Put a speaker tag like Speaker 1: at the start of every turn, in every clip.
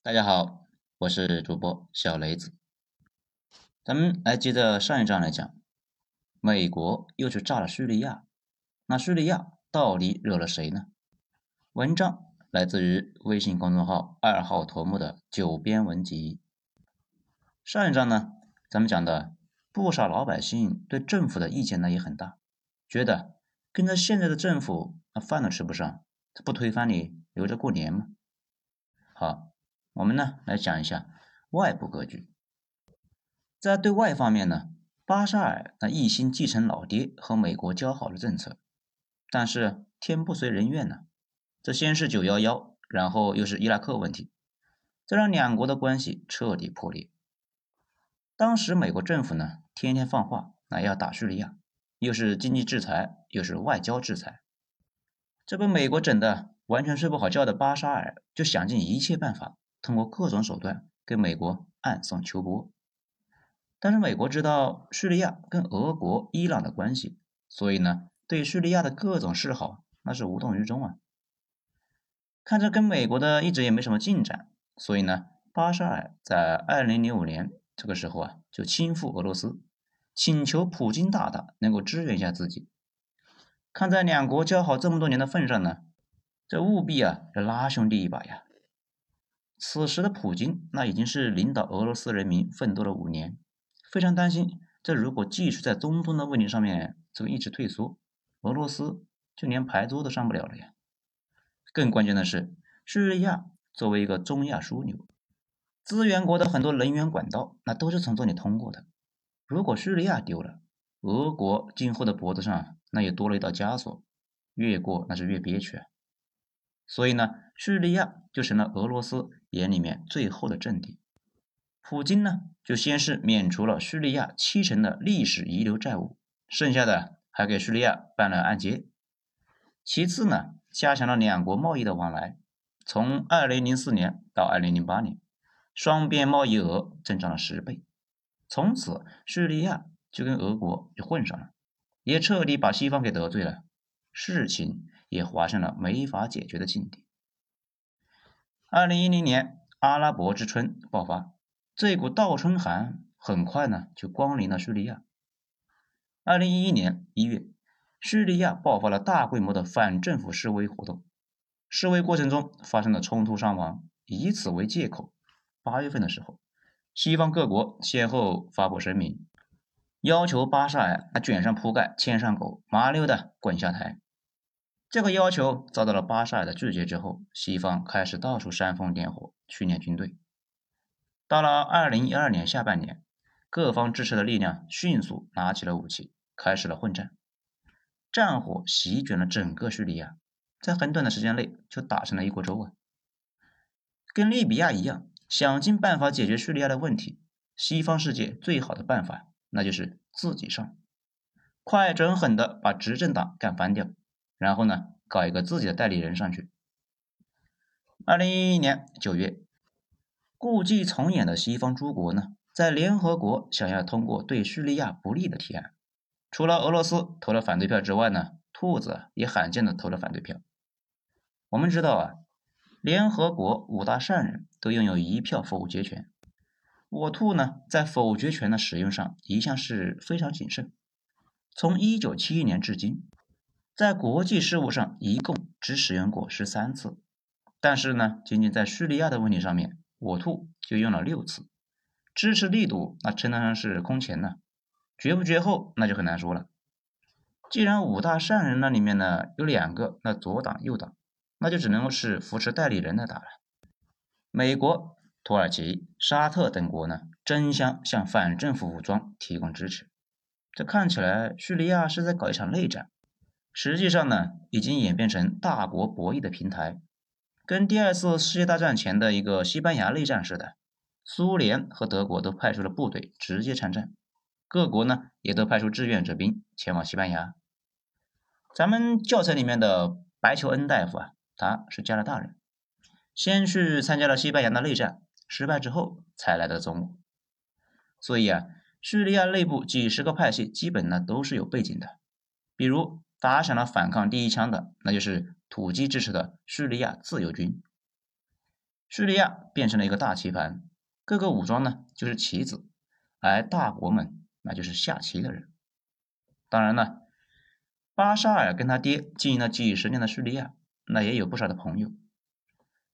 Speaker 1: 大家好，我是主播小雷子。咱们来接着上一章来讲，美国又去炸了叙利亚，那叙利亚到底惹了谁呢？文章来自于微信公众号二号头目的九编文集。上一章呢，咱们讲的不少老百姓对政府的意见呢也很大，觉得跟着现在的政府，那饭都吃不上，他不推翻你，留着过年吗？我们呢来讲一下外部格局，在对外方面呢，巴沙尔那一心继承老爹和美国交好的政策，但是天不遂人愿呢，这先是九幺幺，然后又是伊拉克问题，这让两国的关系彻底破裂。当时美国政府呢天天放话，那要打叙利亚，又是经济制裁，又是外交制裁，这被美国整的完全睡不好觉的巴沙尔就想尽一切办法。通过各种手段给美国暗送秋波，但是美国知道叙利亚跟俄国、伊朗的关系，所以呢，对叙利亚的各种示好那是无动于衷啊。看着跟美国的一直也没什么进展，所以呢，巴沙尔在二零零五年这个时候啊，就亲赴俄罗斯，请求普京大大能够支援一下自己。看在两国交好这么多年的份上呢，这务必啊要拉兄弟一把呀。此时的普京，那已经是领导俄罗斯人民奋斗了五年，非常担心，这如果继续在中东的问题上面这个一直退缩，俄罗斯就连牌桌都上不了了呀。更关键的是，叙利亚作为一个中亚枢纽，资源国的很多能源管道，那都是从这里通过的。如果叙利亚丢了，俄国今后的脖子上那也多了一道枷锁，越过那是越憋屈啊。所以呢，叙利亚就成了俄罗斯眼里面最后的阵地。普京呢，就先是免除了叙利亚七成的历史遗留债务，剩下的还给叙利亚办了按揭。其次呢，加强了两国贸易的往来。从二零零四年到二零零八年，双边贸易额增长了十倍。从此，叙利亚就跟俄国就混上了，也彻底把西方给得罪了。事情。也滑上了没法解决的境地。二零一零年，阿拉伯之春爆发，这股倒春寒很快呢就光临了叙利亚。二零一一年一月，叙利亚爆发了大规模的反政府示威活动，示威过程中发生了冲突伤亡，以此为借口，八月份的时候，西方各国先后发布声明，要求巴沙尔卷上铺盖，牵上狗，麻溜的滚下台。这个要求遭到了巴沙尔的拒绝之后，西方开始到处煽风点火，训练军队。到了二零一二年下半年，各方支持的力量迅速拿起了武器，开始了混战。战火席卷了整个叙利亚，在很短的时间内就打成了一锅粥啊！跟利比亚一样，想尽办法解决叙利亚的问题。西方世界最好的办法，那就是自己上，快准狠的把执政党干翻掉。然后呢，搞一个自己的代理人上去。二零一一年九月，故伎重演的西方诸国呢，在联合国想要通过对叙利亚不利的提案，除了俄罗斯投了反对票之外呢，兔子也罕见的投了反对票。我们知道啊，联合国五大善人都拥有一票否决权，我兔呢，在否决权的使用上一向是非常谨慎，从一九七一年至今。在国际事务上一共只使用过十三次，但是呢，仅仅在叙利亚的问题上面，我兔就用了六次，支持力度那称得上是空前呢。绝不绝后那就很难说了。既然五大善人那里面呢有两个那左党右党，那就只能是扶持代理人来打了。美国、土耳其、沙特等国呢争相向反政府武装提供支持，这看起来叙利亚是在搞一场内战。实际上呢，已经演变成大国博弈的平台，跟第二次世界大战前的一个西班牙内战似的。苏联和德国都派出了部队直接参战，各国呢也都派出志愿者兵前往西班牙。咱们教材里面的白求恩大夫啊，他是加拿大人，先去参加了西班牙的内战，失败之后才来的中国。所以啊，叙利亚内部几十个派系基本呢都是有背景的，比如。打响了反抗第一枪的，那就是土基支持的叙利亚自由军。叙利亚变成了一个大棋盘，各个武装呢就是棋子，而大国们那就是下棋的人。当然了，巴沙尔跟他爹经营了几十年的叙利亚，那也有不少的朋友，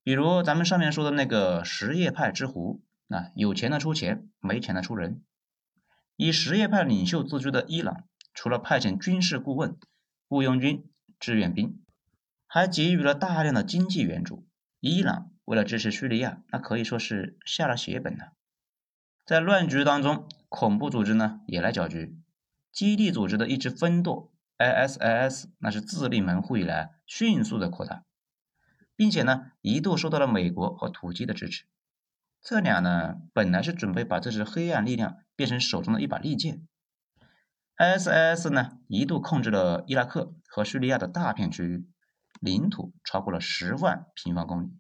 Speaker 1: 比如咱们上面说的那个什叶派之狐，那有钱的出钱，没钱的出人。以什叶派领袖自居的伊朗，除了派遣军事顾问、雇佣军、志愿兵，还给予了大量的经济援助。伊朗为了支持叙利亚，那可以说是下了血本了。在乱局当中，恐怖组织呢也来搅局。基地组织的一支分舵 ISIS，那是自立门户以来迅速的扩大，并且呢一度受到了美国和土基的支持。这俩呢本来是准备把这支黑暗力量变成手中的一把利剑。ISIS 呢一度控制了伊拉克和叙利亚的大片区域，领土超过了十万平方公里，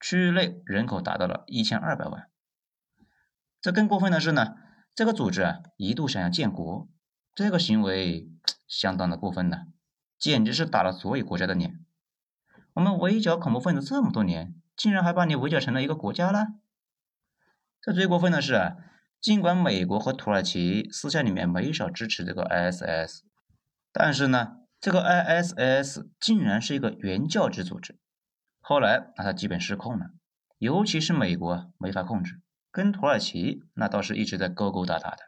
Speaker 1: 区域内人口达到了一千二百万。这更过分的是呢，这个组织啊一度想要建国。这个行为相当的过分呢，简直是打了所有国家的脸。我们围剿恐怖分子这么多年，竟然还把你围剿成了一个国家了。这最过分的是啊，尽管美国和土耳其私下里面没少支持这个 ISS，但是呢，这个 ISS 竟然是一个原教旨组织。后来那它基本失控了，尤其是美国没法控制，跟土耳其那倒是一直在勾勾搭搭的。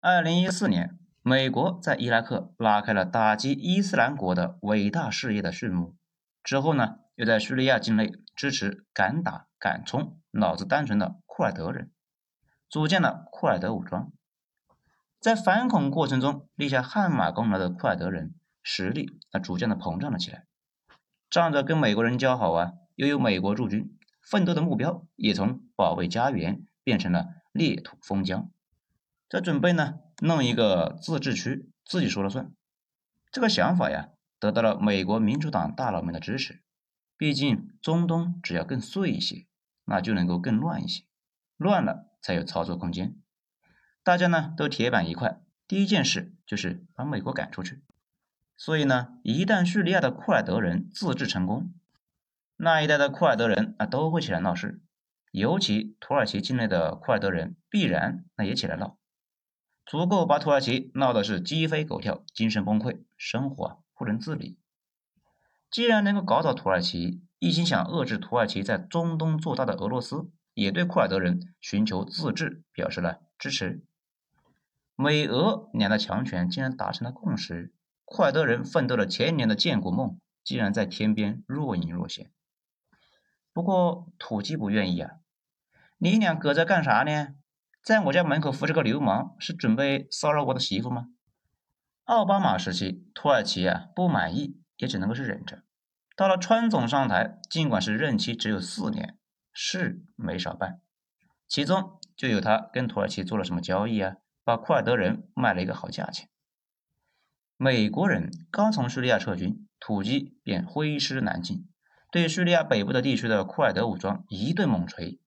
Speaker 1: 二零一四年，美国在伊拉克拉开了打击伊斯兰国的伟大事业的序幕。之后呢，又在叙利亚境内支持敢打敢冲、脑子单纯的库尔德人，组建了库尔德武装。在反恐过程中立下汗马功劳的库尔德人实力啊，逐渐的膨胀了起来。仗着跟美国人交好啊，又有美国驻军，奋斗的目标也从保卫家园变成了裂土封疆。在准备呢，弄一个自治区，自己说了算。这个想法呀，得到了美国民主党大佬们的支持。毕竟中东只要更碎一些，那就能够更乱一些，乱了才有操作空间。大家呢都铁板一块，第一件事就是把美国赶出去。所以呢，一旦叙利亚的库尔德人自治成功，那一带的库尔德人啊都会起来闹事，尤其土耳其境内的库尔德人必然那也起来闹。足够把土耳其闹得是鸡飞狗跳、精神崩溃，生活不能自理。既然能够搞倒土耳其，一心想遏制土耳其在中东做大的俄罗斯，也对库尔德人寻求自治表示了支持。美俄两大强权竟然达成了共识，库尔德人奋斗了千年的建国梦，竟然在天边若隐若现。不过土鸡不愿意啊，你俩搁这干啥呢？在我家门口扶着个流氓，是准备骚扰我的媳妇吗？奥巴马时期，土耳其啊不满意，也只能够是忍着。到了川总上台，尽管是任期只有四年，事没少办，其中就有他跟土耳其做了什么交易啊，把库尔德人卖了一个好价钱。美国人刚从叙利亚撤军，土鸡便挥师南进，对叙利亚北部的地区的库尔德武装一顿猛锤。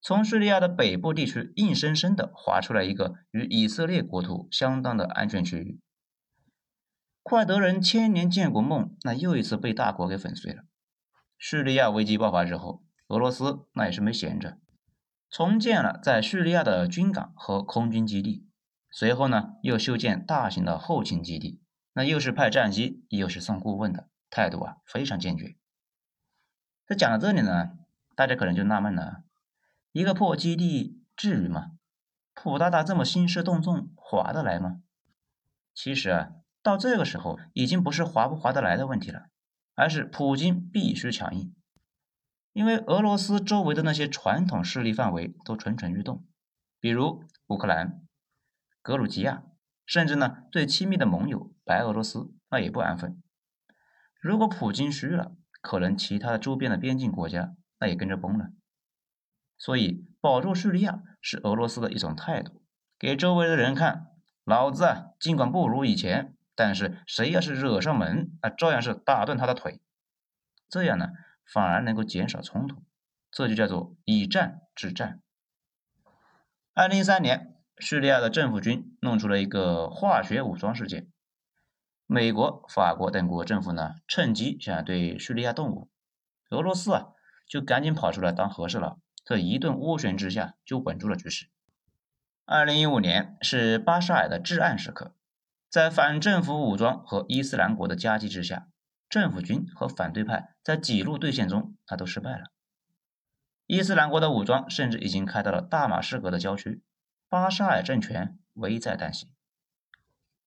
Speaker 1: 从叙利亚的北部地区硬生生的划出来一个与以色列国土相当的安全区域，库尔德人千年建国梦那又一次被大国给粉碎了。叙利亚危机爆发之后，俄罗斯那也是没闲着，重建了在叙利亚的军港和空军基地，随后呢又修建大型的后勤基地，那又是派战机又是送顾问的态度啊非常坚决。这讲到这里呢，大家可能就纳闷了。一个破基地至于吗？普大大这么兴师动众，划得来吗？其实啊，到这个时候已经不是划不划得来的问题了，而是普京必须强硬。因为俄罗斯周围的那些传统势力范围都蠢蠢欲动，比如乌克兰、格鲁吉亚，甚至呢最亲密的盟友白俄罗斯，那也不安分。如果普京输了，可能其他周边的边境国家那也跟着崩了。所以，保住叙利亚是俄罗斯的一种态度，给周围的人看，老子啊，尽管不如以前，但是谁要是惹上门啊，照样是打断他的腿。这样呢，反而能够减少冲突，这就叫做以战制战。二零一三年，叙利亚的政府军弄出了一个化学武装事件，美国、法国等国政府呢，趁机想对叙利亚动武，俄罗斯啊。就赶紧跑出来当和事佬，这一顿斡旋之下就稳住了局势。二零一五年是巴沙尔的至暗时刻，在反政府武装和伊斯兰国的夹击之下，政府军和反对派在几路对线中，他都失败了。伊斯兰国的武装甚至已经开到了大马士革的郊区，巴沙尔政权危在旦夕。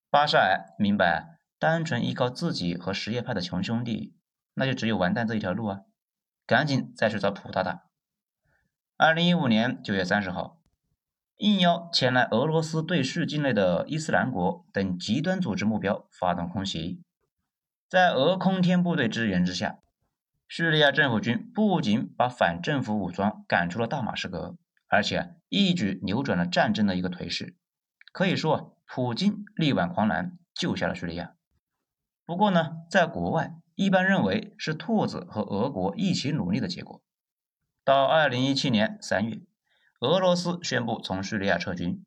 Speaker 1: 巴沙尔明白，单纯依靠自己和什叶派的穷兄弟，那就只有完蛋这一条路啊！赶紧再去找普大大。二零一五年九月三十号。应邀前来俄罗斯对叙境内的伊斯兰国等极端组织目标发动空袭，在俄空天部队支援之下，叙利亚政府军不仅把反政府武装赶出了大马士革，而且一举扭转了战争的一个颓势。可以说，普京力挽狂澜，救下了叙利亚。不过呢，在国外一般认为是兔子和俄国一起努力的结果。到二零一七年三月。俄罗斯宣布从叙利亚撤军，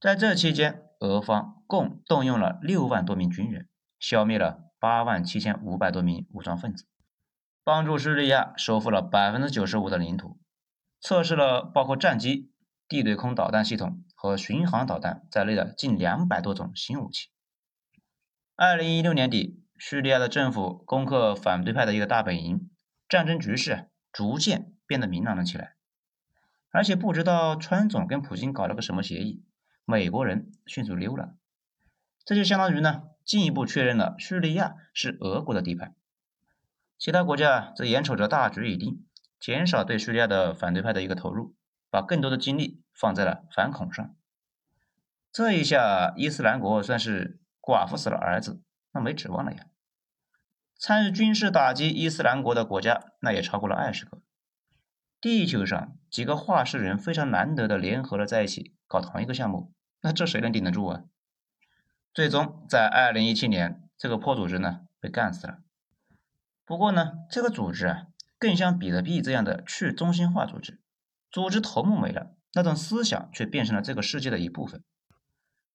Speaker 1: 在这期间，俄方共动用了六万多名军人，消灭了八万七千五百多名武装分子，帮助叙利亚收复了百分之九十五的领土，测试了包括战机、地对空导弹系统和巡航导弹在内的近两百多种新武器。二零一六年底，叙利亚的政府攻克反对派的一个大本营，战争局势逐渐变得明朗了起来。而且不知道川总跟普京搞了个什么协议，美国人迅速溜了，这就相当于呢进一步确认了叙利亚是俄国的地盘，其他国家则眼瞅着大局已定，减少对叙利亚的反对派的一个投入，把更多的精力放在了反恐上。这一下，伊斯兰国算是寡妇死了儿子，那没指望了呀。参与军事打击伊斯兰国的国家，那也超过了二十个。地球上几个话事人非常难得的联合了在一起搞同一个项目，那这谁能顶得住啊？最终在二零一七年，这个破组织呢被干死了。不过呢，这个组织啊更像比特币这样的去中心化组织，组织头目没了，那种思想却变成了这个世界的一部分，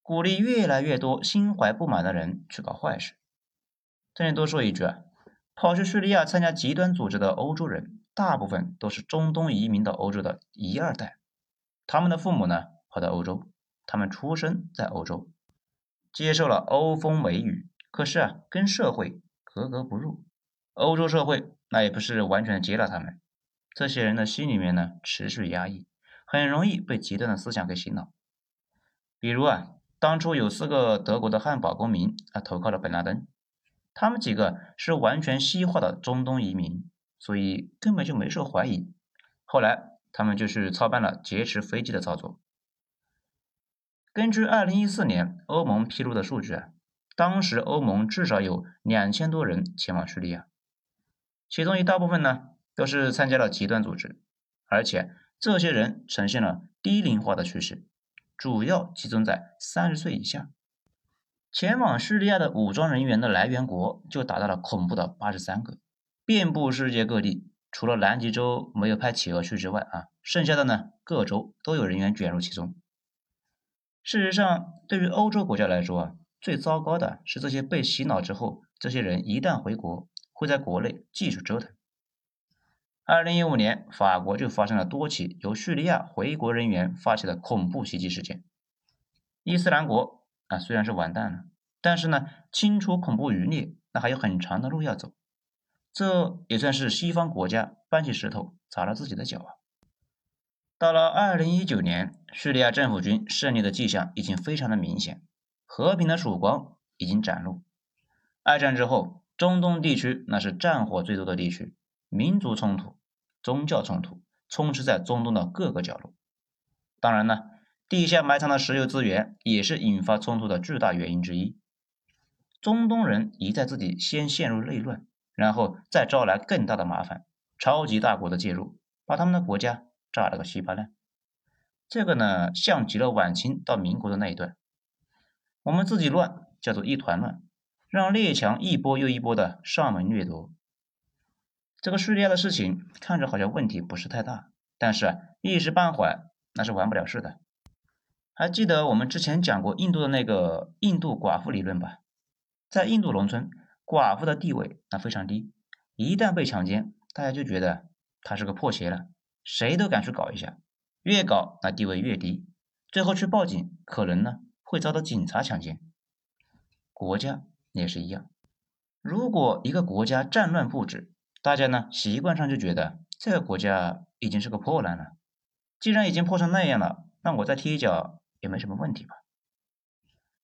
Speaker 1: 鼓励越来越多心怀不满的人去搞坏事。这里多说一句啊，跑去叙利亚参加极端组织的欧洲人。大部分都是中东移民到欧洲的一二代，他们的父母呢跑到欧洲，他们出生在欧洲，接受了欧风美雨，可是啊跟社会格格不入，欧洲社会那也不是完全接纳他们，这些人的心里面呢持续压抑，很容易被极端的思想给洗脑。比如啊，当初有四个德国的汉堡公民啊投靠了本拉登，他们几个是完全西化的中东移民。所以根本就没受怀疑。后来他们就去操办了劫持飞机的操作。根据二零一四年欧盟披露的数据啊，当时欧盟至少有两千多人前往叙利亚，其中一大部分呢都是参加了极端组织，而且这些人呈现了低龄化的趋势，主要集中在三十岁以下。前往叙利亚的武装人员的来源国就达到了恐怖的八十三个。遍布世界各地，除了南极洲没有派企鹅去之外啊，剩下的呢各州都有人员卷入其中。事实上，对于欧洲国家来说啊，最糟糕的是这些被洗脑之后，这些人一旦回国，会在国内继续折腾。二零一五年，法国就发生了多起由叙利亚回国人员发起的恐怖袭击事件。伊斯兰国啊，虽然是完蛋了，但是呢，清除恐怖余孽，那还有很长的路要走。这也算是西方国家搬起石头砸了自己的脚啊！到了二零一九年，叙利亚政府军胜利的迹象已经非常的明显，和平的曙光已经展露。二战之后，中东地区那是战火最多的地区，民族冲突、宗教冲突充斥在中东的各个角落。当然呢，地下埋藏的石油资源也是引发冲突的巨大原因之一。中东人一再自己先陷入内乱。然后再招来更大的麻烦，超级大国的介入，把他们的国家炸了个稀巴烂。这个呢，像极了晚清到民国的那一段。我们自己乱，叫做一团乱，让列强一波又一波的上门掠夺。这个叙利亚的事情看着好像问题不是太大，但是一时半会那是完不了事的。还记得我们之前讲过印度的那个印度寡妇理论吧？在印度农村。寡妇的地位那非常低，一旦被强奸，大家就觉得他是个破鞋了，谁都敢去搞一下，越搞那地位越低，最后去报警，可能呢会遭到警察强奸。国家也是一样，如果一个国家战乱不止，大家呢习惯上就觉得这个国家已经是个破烂了。既然已经破成那样了，那我再踢一脚也没什么问题吧？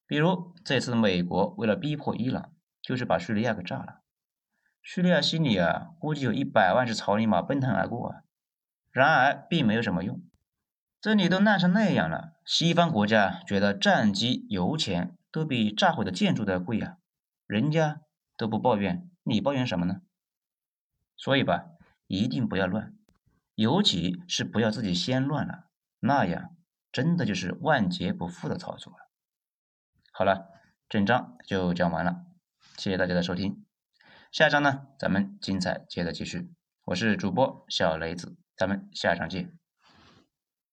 Speaker 1: 比如这次美国为了逼迫伊朗，就是把叙利亚给炸了。叙利亚心里啊，估计有一百万只草泥马奔腾而过啊。然而并没有什么用，这里都烂成那样了，西方国家觉得战机、油钱都比炸毁的建筑的贵啊，人家都不抱怨，你抱怨什么呢？所以吧，一定不要乱。尤其是不要自己先乱了，那样真的就是万劫不复的操作了。好了，整章就讲完了，谢谢大家的收听。下章呢，咱们精彩接着继续。我是主播小雷子，咱们下一场见。